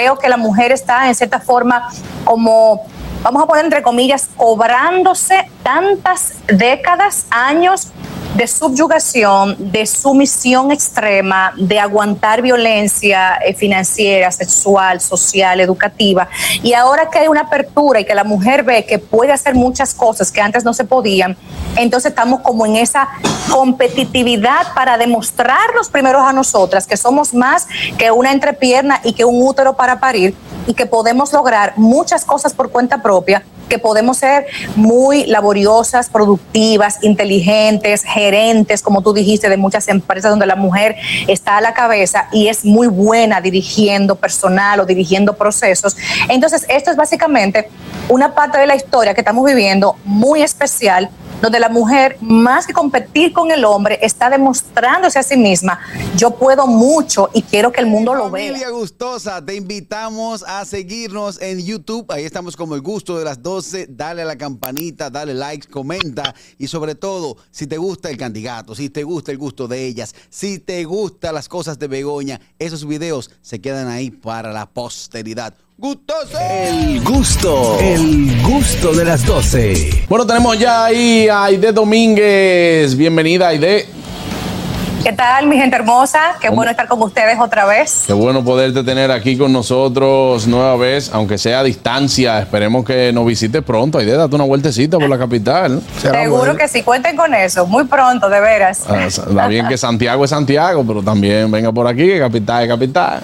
creo que la mujer está en cierta forma como vamos a poner entre comillas, cobrándose tantas décadas, años de subyugación, de sumisión extrema, de aguantar violencia eh, financiera, sexual, social, educativa. Y ahora que hay una apertura y que la mujer ve que puede hacer muchas cosas que antes no se podían, entonces estamos como en esa competitividad para demostrarnos primero a nosotras que somos más que una entrepierna y que un útero para parir y que podemos lograr muchas cosas por cuenta propia, que podemos ser muy laboriosas, productivas, inteligentes, gerentes, como tú dijiste, de muchas empresas donde la mujer está a la cabeza y es muy buena dirigiendo personal o dirigiendo procesos. Entonces, esto es básicamente una parte de la historia que estamos viviendo muy especial donde la mujer, más que competir con el hombre, está demostrándose a sí misma, yo puedo mucho y quiero que el mundo lo vea. Familia gustosa, te invitamos a seguirnos en YouTube, ahí estamos como el gusto de las 12, dale a la campanita, dale like, comenta y sobre todo, si te gusta el candidato, si te gusta el gusto de ellas, si te gustan las cosas de Begoña, esos videos se quedan ahí para la posteridad. ¡Gustoso! El gusto, el gusto de las 12. Bueno, tenemos ya ahí a Aide Domínguez. Bienvenida, Aide. ¿Qué tal, mi gente hermosa? Qué bueno estar con ustedes otra vez. Qué bueno poderte tener aquí con nosotros nueva vez, aunque sea a distancia. Esperemos que nos visite pronto. Aide, date una vueltecita por la capital. Seguro que sí, cuenten con eso. Muy pronto, de veras. Ah, está bien que Santiago es Santiago, pero también venga por aquí, que capital es capital.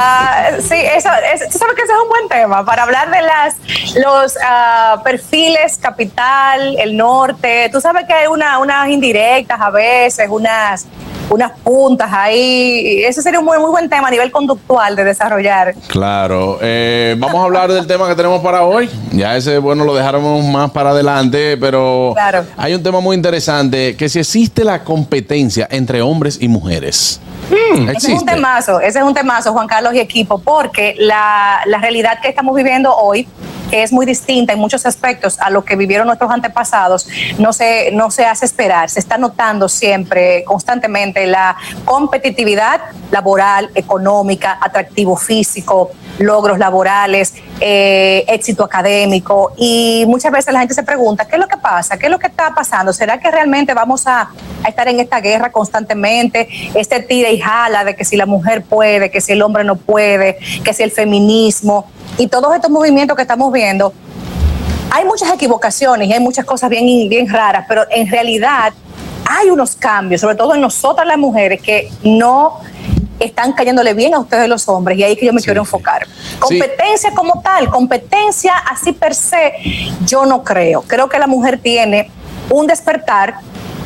Ah, sí, eso, es, tú sabes que ese es un buen tema para hablar de las los ah, perfiles capital, el norte. Tú sabes que hay una, unas indirectas a veces, unas unas puntas ahí. Ese sería un muy, muy buen tema a nivel conductual de desarrollar. Claro. Eh, vamos a hablar del tema que tenemos para hoy. Ya ese, bueno, lo dejaremos más para adelante, pero hay un tema muy interesante, que si existe la competencia entre hombres y mujeres. Hmm. ese es un temazo, ese es un temazo, Juan Carlos y equipo, porque la, la realidad que estamos viviendo hoy que es muy distinta en muchos aspectos a lo que vivieron nuestros antepasados, no se, no se hace esperar. Se está notando siempre, constantemente, la competitividad laboral, económica, atractivo físico, logros laborales, eh, éxito académico. Y muchas veces la gente se pregunta, ¿qué es lo que pasa? ¿Qué es lo que está pasando? ¿Será que realmente vamos a, a estar en esta guerra constantemente? Este tira y jala de que si la mujer puede, que si el hombre no puede, que si el feminismo y todos estos movimientos que estamos viendo, hay muchas equivocaciones y hay muchas cosas bien, bien raras, pero en realidad hay unos cambios, sobre todo en nosotras las mujeres, que no están cayéndole bien a ustedes los hombres y ahí es que yo me quiero enfocar. Competencia como tal, competencia así per se, yo no creo. Creo que la mujer tiene un despertar,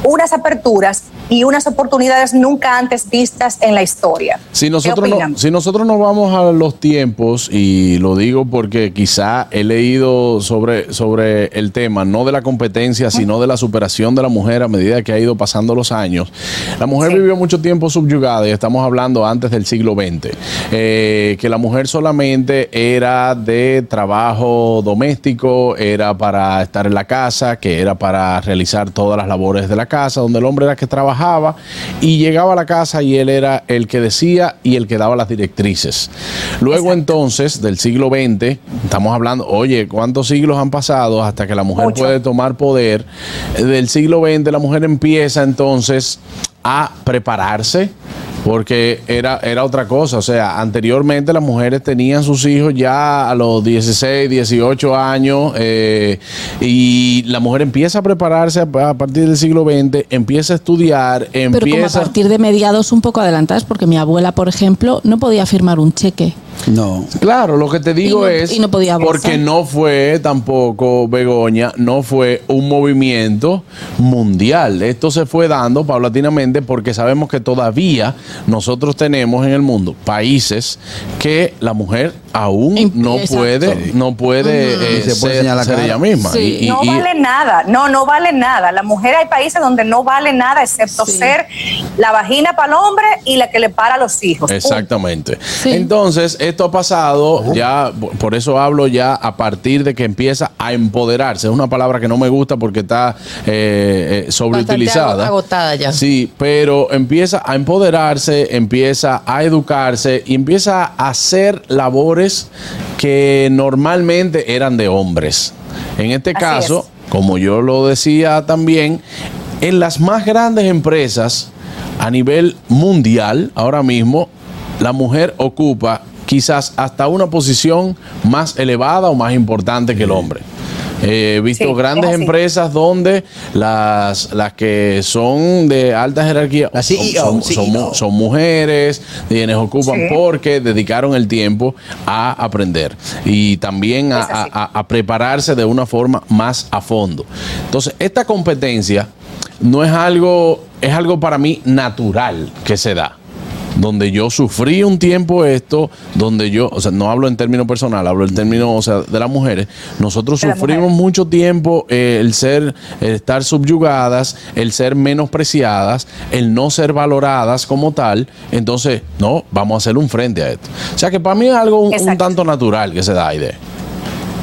unas aperturas y unas oportunidades nunca antes vistas en la historia. Si nosotros, no, si nosotros nos vamos a los tiempos, y lo digo porque quizá he leído sobre, sobre el tema, no de la competencia, sino de la superación de la mujer a medida que ha ido pasando los años, la mujer vivió mucho tiempo subyugada, y estamos hablando antes del siglo XX, eh, que la mujer solamente era de trabajo doméstico, era para estar en la casa, que era para realizar todas las labores de la casa, donde el hombre era que trabajaba y llegaba a la casa y él era el que decía y el que daba las directrices. Luego entonces, del siglo XX, estamos hablando, oye, ¿cuántos siglos han pasado hasta que la mujer puede tomar poder? Del siglo XX la mujer empieza entonces a prepararse porque era, era otra cosa. O sea, anteriormente las mujeres tenían sus hijos ya a los 16, 18 años eh, y la mujer empieza a prepararse a, partir del siglo XX, empieza a estudiar, empieza... Pero como a partir de mediados un poco adelantadas, porque mi abuela, por ejemplo, no podía firmar un cheque. No. Claro, lo que te digo es. no podía porque no fue tampoco, Begoña, no fue un movimiento mundial. Esto se fue dando paulatinamente porque sabemos que todavía nosotros tenemos en el mundo países que la mujer aún no puede, no puede eh, ser, ella misma. no vale nada, no, no vale nada. La mujer hay países donde no vale nada excepto ser la vagina para el hombre y la que le para a los hijos. Exactamente. Entonces, esto ha pasado, ya por eso hablo ya a partir de que empieza a empoderarse. Es una palabra que no me gusta porque está eh, eh, sobreutilizada. Agotada ya. Sí, pero empieza a empoderarse, empieza a educarse y empieza a hacer labores que normalmente eran de hombres. En este Así caso, es. como yo lo decía también, en las más grandes empresas a nivel mundial, ahora mismo, la mujer ocupa quizás hasta una posición más elevada o más importante que el hombre. Eh, He visto Sí, grandes empresas donde las, las que son de alta jerarquía son, CEO, son- son mu- CEO. son mujeres, quienes ocupan Sí. porque dedicaron el tiempo a aprender y también a- a prepararse de una forma más a fondo. Entonces, esta competencia no es algo, es algo para mí natural que se da. Donde yo sufrí un tiempo esto, donde yo, o sea, no hablo en términos personal, hablo en términos, o sea, de las mujeres. Nosotros De sufrimos mujeres. mucho tiempo eh, el ser, el estar subyugadas, el ser menospreciadas, el no ser valoradas como tal. Entonces, no, vamos a hacer un frente a esto. O sea que para mí es algo un, tanto natural que se da, Aide.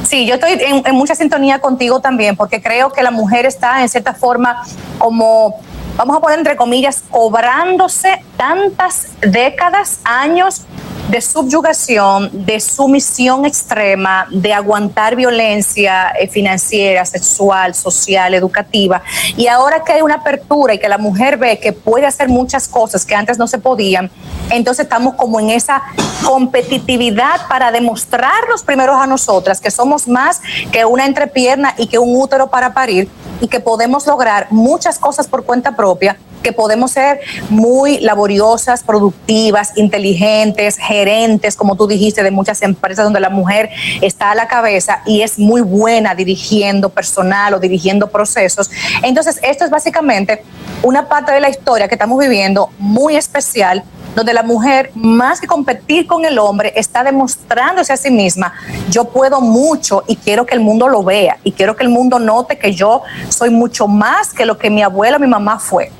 Sí, yo estoy en, en mucha sintonía contigo también, porque creo que la mujer está en cierta forma como, vamos a poner entre comillas, cobrándose tantas décadas, años de subyugación, de sumisión extrema, de aguantar violencia eh, financiera, sexual, social, educativa. Y ahora que hay una apertura y que la mujer ve que puede hacer muchas cosas que antes no se podían, entonces estamos como en esa competitividad para demostrarnos primeros a nosotras que somos más que una entrepierna y que un útero para parir y que podemos lograr muchas cosas por cuenta propia que podemos ser muy laboriosas, productivas, inteligentes, gerentes, como tú dijiste, de muchas empresas donde la mujer está a la cabeza y es muy buena dirigiendo personal o dirigiendo procesos. Entonces, esto es básicamente una parte de la historia que estamos viviendo muy especial donde la mujer, más que competir con el hombre, está demostrándose a sí misma, yo puedo mucho y quiero que el mundo lo vea y quiero que el mundo note que yo soy mucho más que lo que mi abuela o mi mamá fue.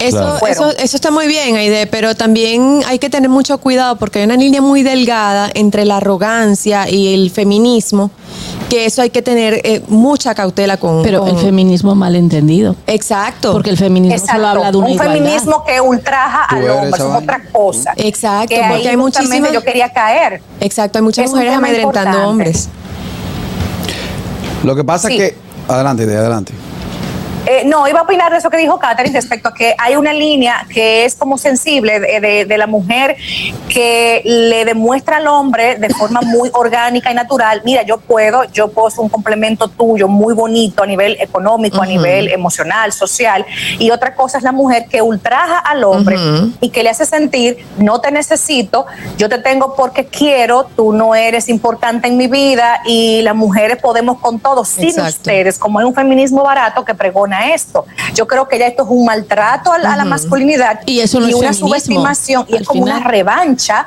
Eso, Claro. Eso, eso está muy bien, Aide, pero también hay que tener mucho cuidado porque hay una línea muy delgada entre la arrogancia y el feminismo, que eso hay que tener eh, mucha cautela con. Pero con- el feminismo mal entendido. Exacto. Porque el feminismo Exacto. solo habla de una un igualdad. feminismo que ultraja al hombre, es otra cosa. Exacto, Que porque ahí hay muchísimas. yo quería caer. Exacto, hay muchas Es mujeres amedrentando importante. hombres. Lo que pasa Sí. es que. Adelante, de adelante. Eh, no, iba a opinar de eso que dijo Catherine respecto a que hay una línea que es como sensible de, de- de la mujer que le demuestra al hombre de forma muy orgánica y natural, mira, yo puedo, yo puedo ser un complemento tuyo muy bonito a nivel económico, a nivel emocional, social, y otra cosa es la mujer que ultraja al hombre y que le hace sentir, no te necesito, yo te tengo porque quiero, tú no eres importante en mi vida y las mujeres podemos con todo, sin Exacto. ustedes, como hay un feminismo barato que pregona esto. Yo creo que ya esto es un maltrato a la, a la masculinidad Y eso no es una feminismo, subestimación y es como una revancha.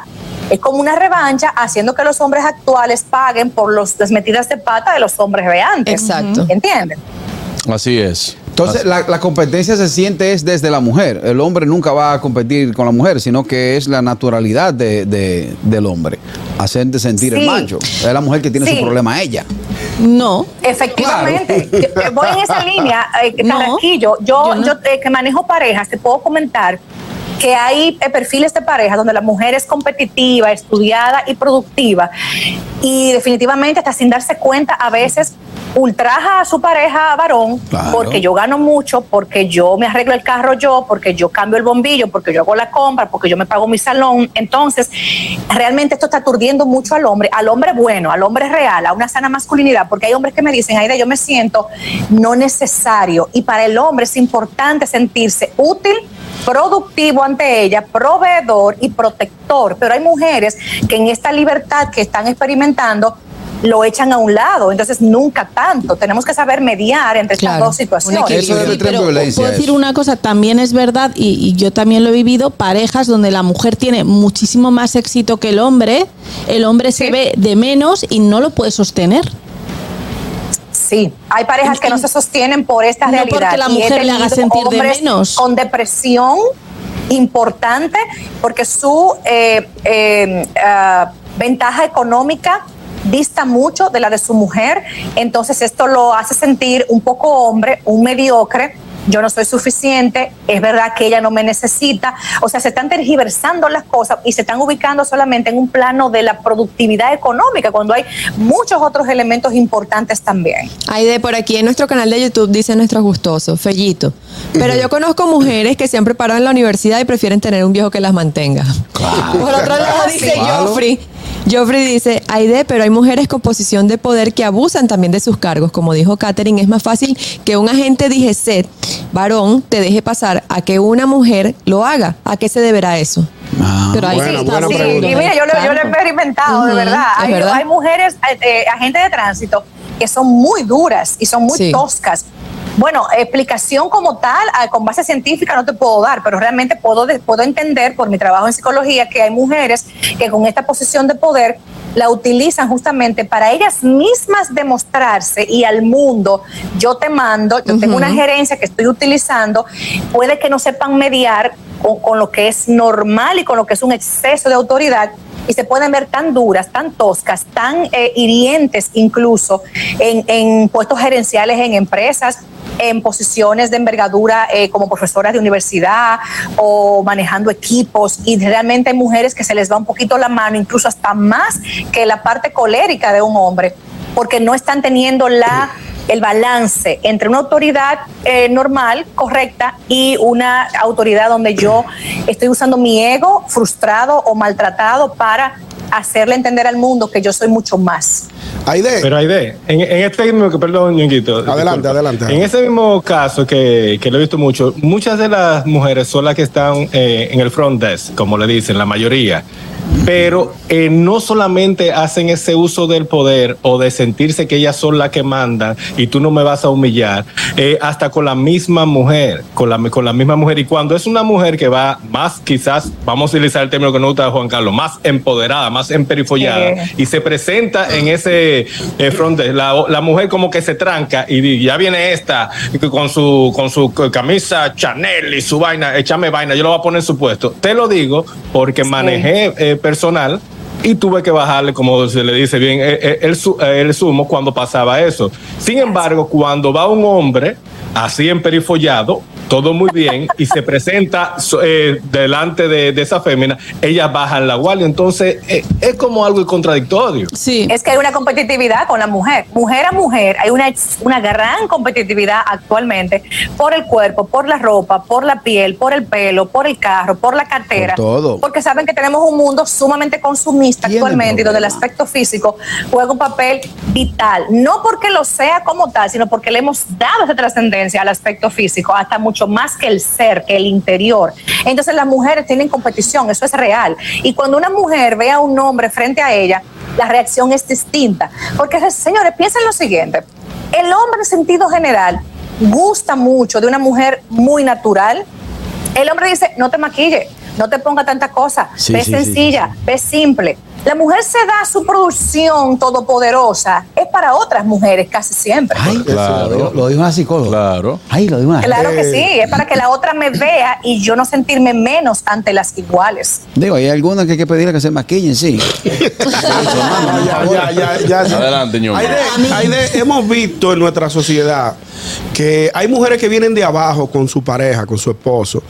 Es como una revancha haciendo que los hombres actuales paguen por los, las metidas de pata de los hombres de antes. Exacto. ¿Entienden? Así es. Entonces, la, la competencia se siente es desde la mujer. El hombre nunca va a competir con la mujer, sino que es la naturalidad de- de- del hombre. Hacerte sentir el Sí. macho. Es la mujer que tiene Sí. su problema ella. No. Efectivamente. Yo, Voy en esa línea, eh, No. Yo, yo no. yo, eh, que manejo parejas, te puedo comentar que hay eh, perfiles de pareja donde la mujer es competitiva, estudiada y productiva y definitivamente hasta sin darse cuenta a veces ultraja a su pareja varón Claro. porque yo gano mucho, porque yo me arreglo el carro yo, porque yo cambio el bombillo, porque yo hago la compra, porque yo me pago mi salón. Entonces, realmente esto está aturdiendo mucho al hombre, al hombre bueno, al hombre real, a una sana masculinidad, porque hay hombres que me dicen, Aida, yo me siento no necesario. Y para el hombre es importante sentirse útil, productivo ante ella, proveedor y protector. Pero hay mujeres que en esta libertad que están experimentando, lo echan a un lado, entonces nunca tanto. Tenemos que saber mediar entre estas Claro, dos situaciones. Eso Sí, pero puedo decir una cosa, también es verdad, y, y yo también lo he vivido, parejas donde la mujer tiene muchísimo más éxito que el hombre, el hombre se ve de menos y no lo puede sostener. Sí, hay parejas que no se sostienen por esta No realidad. porque la mujer le haga sentir de menos. Con depresión importante, porque su eh, eh, ah, ventaja económica dista mucho de la de su mujer, entonces esto lo hace sentir un poco hombre, un mediocre, yo no soy suficiente, es verdad que ella no me necesita, o sea, se están tergiversando las cosas y se están ubicando solamente en un plano de la productividad económica, cuando hay muchos otros elementos importantes también. Aide, por aquí en nuestro canal de YouTube dice nuestro gustoso, Fellito. Pero yo conozco mujeres que se han preparado en la universidad y prefieren tener un viejo que las mantenga. Por otro lado dice Claro. Joffrey. Joffrey dice, Aide, pero hay mujeres con posición de poder que abusan también de sus cargos. Como dijo Katherine, es más fácil que un agente DGCET, varón, te deje pasar a que una mujer lo haga. ¿A qué se deberá eso? Ah, Pero ahí Buena, sí, sí. Y mira, yo lo, yo lo he experimentado, de verdad. Hay, verdad. hay mujeres, eh, eh, agentes de tránsito, que son muy duras y son muy Sí. toscas. Bueno, explicación como tal, ah, con base científica no te puedo dar, pero realmente puedo, puedo entender por mi trabajo en psicología que hay mujeres que con esta posición de poder la utilizan justamente para ellas mismas demostrarse y al mundo, yo te mando, yo tengo una gerencia que estoy utilizando, puede que no sepan mediar con, con lo que es normal y con lo que es un exceso de autoridad y se pueden ver tan duras, tan toscas, tan eh, hirientes incluso en, en puestos gerenciales en empresas, en posiciones de envergadura eh, como profesoras de universidad o manejando equipos. Y realmente hay mujeres que se les va un poquito la mano, incluso hasta más que la parte colérica de un hombre, porque no están teniendo la el balance entre una autoridad eh, normal, correcta, y una autoridad donde yo estoy usando mi ego frustrado o maltratado para hacerle entender al mundo que yo soy mucho más. Aide, Pero Aide, en, en este mismo, perdón, Ñonguito. Adelante, disculpa. adelante. En ese mismo caso que, que lo he visto mucho, muchas de las mujeres son las que están eh, en el front desk, como le dicen, la mayoría. Pero eh, no solamente hacen ese uso del poder o de sentirse que ellas son las que mandan y tú no me vas a humillar, eh, hasta con la misma mujer, con la, con la misma mujer. Y cuando es una mujer que va más, quizás, vamos a utilizar el término que nos gusta de Juan Carlos, más empoderada, más emperifollada, Eh. y se presenta en ese eh, front la, la mujer como que se tranca y ya viene esta con su con su camisa Chanel y su vaina, échame vaina, yo lo voy a poner en su puesto. Te lo digo porque manejé eh, personal y tuve que bajarle, como se le dice bien, eh, eh, el, eh, el sumo cuando pasaba eso. Sin embargo, cuando va un hombre así emperifollado, todo muy bien, y se presenta so- eh, delante de, de esa fémina, ellas bajan la guardia. Entonces, eh, es como algo contradictorio. Sí. Es que hay una competitividad con la mujer. Mujer a mujer, hay una, una gran competitividad actualmente por el cuerpo, por la ropa, por la piel, por el pelo, por el carro, por la cartera. Por todo. Porque saben que tenemos un mundo sumamente consumista actualmente y donde el aspecto físico juega un papel vital. No porque lo sea como tal, sino porque le hemos dado esa trascendencia al aspecto físico, hasta mucho más que el ser, que el interior. Entonces las mujeres tienen competición, eso es real. Y cuando una mujer ve a un hombre frente a ella, la reacción es distinta. Porque, señores, piensen lo siguiente. El hombre en sentido general gusta mucho de una mujer muy natural. El hombre dice, no te maquille, no te ponga tanta cosa, Sí, ve sí, sí, sencilla, ve simple. La mujer se da su producción todopoderosa, es para otras mujeres casi siempre. Ay, Claro. lo, dijo- lo dijo una psicóloga. Claro. Ay, lo dijo una Claro que sí, es para que la otra me vea y yo no sentirme menos ante las iguales. Digo, hay algunas que hay que pedirle que se maquillen, sí. Ya, ya. Adelante, ñongo. Aide, Aide, hemos visto en nuestra sociedad que hay mujeres que vienen de abajo con su pareja, con su esposo,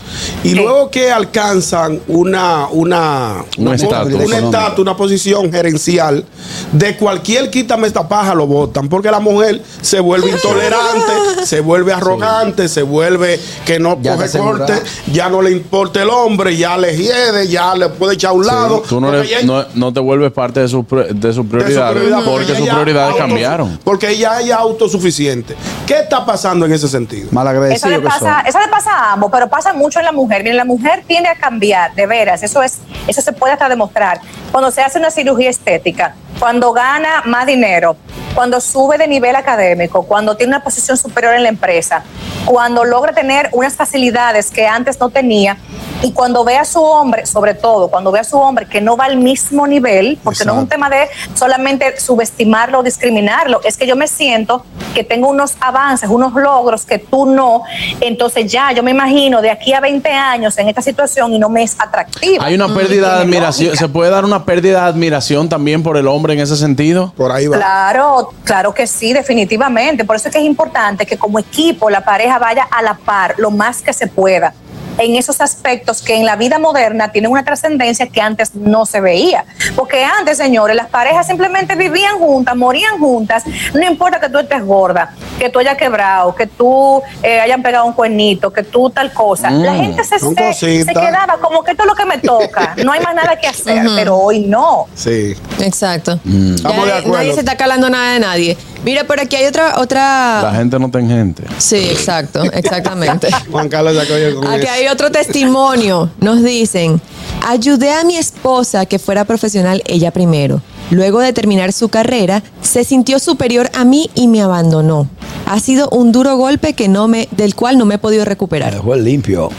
y luego que alcanzan una una Un una, estatus. una una posición gerencial, de cualquier quítame esta paja lo votan, porque la mujer se vuelve intolerante, se vuelve arrogante, se vuelve que no Ya coge corte, ya no le importa el hombre, ya le hiede, ya le puede echar a un lado. Tú no, porque le- ella- no, no te vuelves parte de sus de su prioridades prioridad, porque sus prioridades auto- cambiaron. Porque ella es autosuficiente. ¿Qué está pasando en ese sentido? Mal Eso le, pasa, eso le pasa a ambos, pero pasa mucho en la mujer. Miren, la mujer tiende a cambiar, de veras. Eso es, eso se puede hasta demostrar. Cuando se hace una cirugía estética, cuando gana más dinero, cuando sube de nivel académico, cuando tiene una posición superior en la empresa, cuando logra tener unas facilidades que antes no tenía, y cuando ve a su hombre, sobre todo cuando ve a su hombre que no va al mismo nivel, porque no es un tema de solamente subestimarlo o discriminarlo, es que yo me siento que tengo unos avances, unos logros que tú no, entonces ya yo me imagino de aquí a 20 años en esta situación y no me es atractivo. Hay una pérdida de admiración. ¿Se puede dar una pérdida de admiración también por el hombre en ese sentido? Por ahí va. Claro, claro que sí, definitivamente. Por eso es que es importante que como equipo la pareja vaya a la par lo más que se pueda en esos aspectos que en la vida moderna tienen una trascendencia que antes no se veía. Porque antes, señores, las parejas simplemente vivían juntas, morían juntas, no importa que tú estés gorda, que tú hayas quebrado, que tú eh, hayan pegado un cuernito, que tú tal cosa. La gente se, se, se quedaba como que esto es lo que me toca, no hay más nada que hacer, pero hoy no. Sí. Exacto. Mm. Estamos de acuerdo. Nadie se está calando nada de nadie. Mira, por aquí hay otra, La otra. gente no tiene gente. Sí, exacto, exactamente. Juan Carlos con Aquí eso. hay otro testimonio. Nos dicen, ayudé a mi esposa que fuera profesional ella primero. Luego de terminar su carrera, se sintió superior a mí y me abandonó. Ha sido un duro golpe que no me, del cual no me he podido recuperar. Dejó limpio.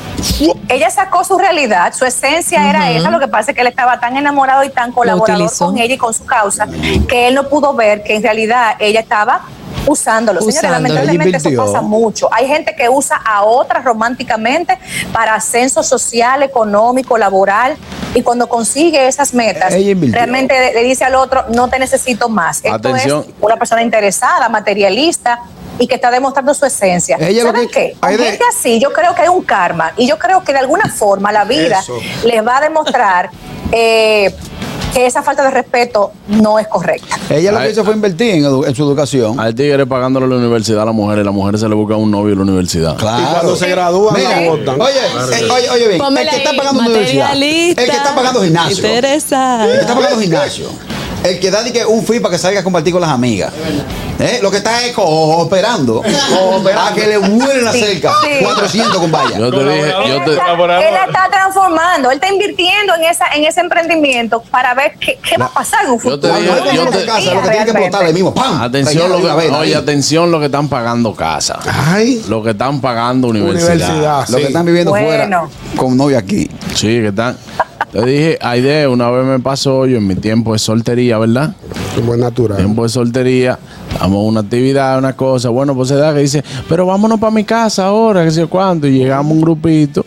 ella sacó su realidad, su esencia era esa, lo que pasa es que él estaba tan enamorado y tan colaborador con ella y con su causa que él no pudo ver que en realidad ella estaba usándolo. Señores, Usándolo. lamentablemente eso pasa mucho. Hay gente que usa a otras románticamente para ascenso social, económico, laboral y cuando consigue esas metas, realmente le, dice al otro, no te necesito más. Esto Atención. es una persona interesada, materialista y que está demostrando su esencia. Ella ¿Saben que- qué? Hay de- gente así, yo creo que hay un karma y yo creo que de alguna forma la vida Eso. les va a demostrar eh, esa falta de respeto no es correcta. Ella lo que hizo fue invertir en, edu- en su educación. Al tigre pagándole la universidad a la mujer y la mujer se le busca un novio en la universidad. Claro. Y cuando se gradúan, Mira, la botan. Oye, eh, oye, oye, bien. El que está pagando universidad. El que está pagando gimnasio. Interesa. El que está pagando gimnasio. El que da que un fee para que salga a compartir con las amigas. ¿Eh? Lo que está es cooperando a que le vuelen la Sí, cerca. sí. 400 con valla. Yo te dije, yo Él te, está, él está transformando, él está invirtiendo en esa en ese emprendimiento para ver qué, qué va a pasar en un yo te futuro. dije- él yo te- casa, lo que tiene que explotar ahí mismo. ¡Pam! atención lo de que, oye, ahí. atención lo que están pagando casa. Ay, Lo que están pagando universidad. universidad. Los que sí. están viviendo Bueno. fuera con novia aquí. Sí, que están. Te dije, Aide, una vez me pasó yo en mi tiempo de soltería, ¿verdad? Buen natural. Tiempo de soltería, damos una actividad, una cosa. Bueno, pues se da que dice, pero vámonos para mi casa ahora, que sé cuánto. Y llegamos un grupito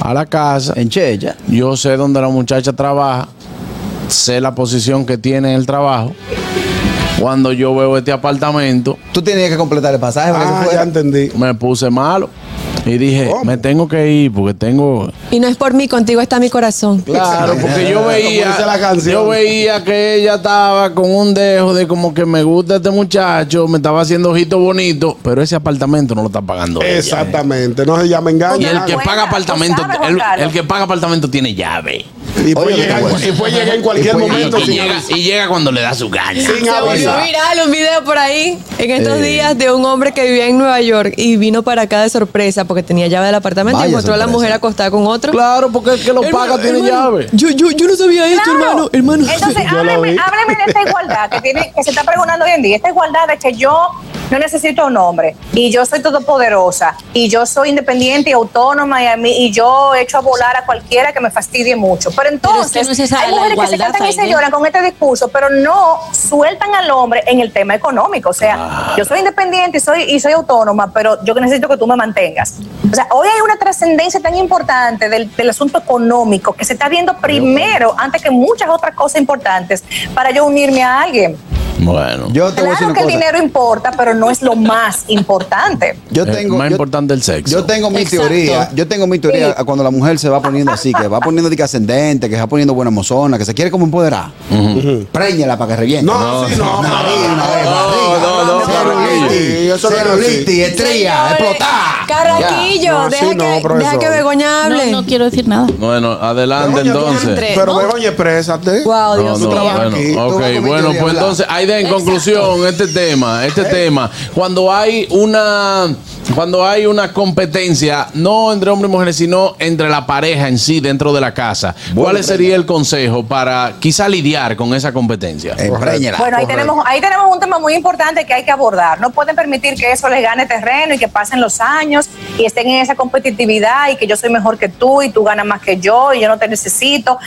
a la casa. En Checha. Yo sé dónde la muchacha trabaja, sé la posición que tiene en el trabajo. Cuando yo veo este apartamento, Tú tenías que completar el pasaje para que Ah, se ya entendí. me puse malo y dije, ¿Cómo? me tengo que ir porque tengo Y no es por mí, contigo está mi corazón. Claro, porque yo veía, la yo veía que ella estaba con un dejo de como que me gusta este muchacho, me estaba haciendo ojitos bonitos, pero ese apartamento no lo está pagando ella. Exactamente. No se llama engaño. Y el que paga apartamento, el, que paga apartamento tiene llave. Y puede Oye, llegar, y puede llegar en cualquier Y momento Y sin, llega, y llega cuando le da su gana. sin Se volvió avisar. viral un video por ahí en estos Eh. días de un hombre que vivía en Nueva York y vino para acá de sorpresa porque tenía llave del apartamento y encontró a la mujer acostada con otro. Claro, porque el que lo paga tiene llave. Yo, yo, yo no sabía esto, Claro. hermano. Hermano. Entonces, hábleme, hábleme de esta igualdad que, tiene, que se está preguntando hoy en día. Esta igualdad de que yo no necesito un hombre y yo soy todopoderosa y yo soy independiente y autónoma y, a mí, y yo echo a volar a cualquiera que me fastidie mucho. Pero entonces, Pero es que no hay mujeres que se cantan y se lloran con este discurso, pero no sueltan al hombre en el tema económico. O sea, yo soy independiente y soy, y soy autónoma, pero yo que necesito que tú me mantengas. O sea, hoy hay una trascendencia tan importante del, del asunto económico que se está viendo primero, antes que muchas otras cosas importantes, para yo unirme a alguien. Bueno, Yo te voy a decir Claro una que el dinero importa, pero no es lo más importante. Yo es tengo, más yo- importante el sexo. Yo tengo mi Exacto. teoría. Yo tengo mi teoría Sí. cuando la mujer se va poniendo así, que va poniendo de que ascendente, que se va poniendo buena mozona, que se quiere como empoderar. Préñela para que reviente. No, sí, no. María, una vez, No, barriga. no, no, Celulitis, Sí, eso no es celulitis, así. estría, explotar. Carraquillo. No, deja, sí, no, que, deja que Begoña hable. No, no quiero decir nada. Bueno, adelante Begoña, entonces. Pero. Begoña, exprésate. Wow, No, Dios no, mío. bueno, aquí, tú ok, vas con mi bueno, pues entonces, Aide, en conclusión, este tema, este tema, cuando hay una cuando hay una competencia, no entre hombres y mujeres, sino entre la pareja en sí, dentro de la casa, ¿cuál sería el consejo para quizá lidiar con esa competencia? Empréñela. Bueno, ahí tenemos, ahí tenemos un tema muy importante que hay que abordar. No pueden permitir que eso les gane terreno y que pasen los años y estén en esa competitividad y que yo soy mejor que tú y tú ganas más que yo y yo no te necesito.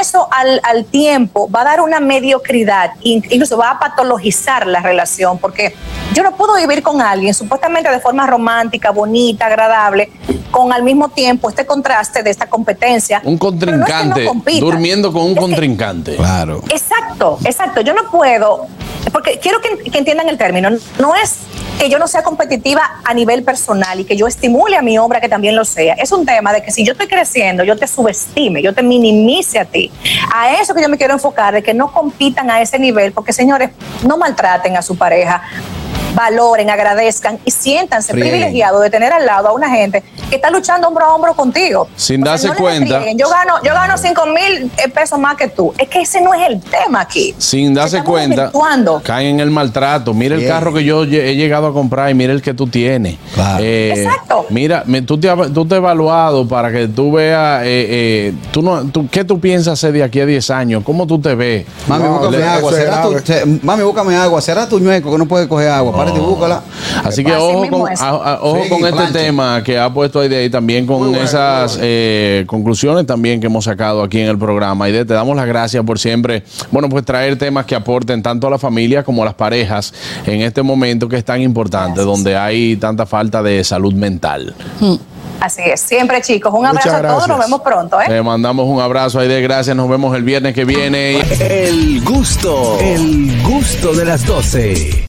Eso al, al tiempo va a dar una mediocridad, in- incluso va a patologizar la relación, porque yo no puedo vivir con alguien supuestamente de forma romántica, bonita, agradable, con al mismo tiempo este contraste de esta competencia. Un Pero no es que no contrincante, durmiendo con un Es que- contrincante. Claro. Exacto, exacto. Yo no puedo, porque quiero que, que entiendan el término. No es que yo no sea competitiva a nivel personal y que yo estimule a mi obra que también lo sea. Es un tema de que si yo estoy creciendo, yo te subestime, yo te minimice a ti. A eso que yo me quiero enfocar, de que no compitan a ese nivel, porque señores, no maltraten a su pareja. Valoren, agradezcan y siéntanse Frieguen. privilegiados de tener al lado a una gente que está luchando hombro a hombro contigo. Sin O sea, darse no cuenta. Yo gano, yo gano 5 mil pesos más que tú. Es que ese no es el tema aquí. Sin darse Estamos cuenta, caen en el maltrato. Mira el carro que yo he llegado a comprar y mira el que tú tienes. Claro. Exacto. Mira, me- tú, te, has- tú te has evaluado para que tú veas, eh, eh, tú no, tú, ¿qué tú piensas hacer de aquí a 10 años? ¿Cómo tú te ves? Mami, No, búscame agua. Será tu, mami, búscame agua. Será tu ñueco que no puede coger agua. Párate y búscala. Así que ojo con, es. a- a- ojo Sí, con este plancha. tema que ha puesto ahí de ahí también con esas eh, conclusiones también que hemos sacado aquí en el programa. Y te damos las gracias por siempre, bueno, pues traer temas que aporten tanto a la familia como a las parejas en este momento que es tan importante, donde hay tanta falta de salud mental. Así es. Siempre, chicos. Un Muchas abrazo a todos. Nos vemos pronto. ¿eh? Le mandamos un abrazo ahí de gracias. Nos vemos el viernes que viene. El gusto, el gusto de las 12.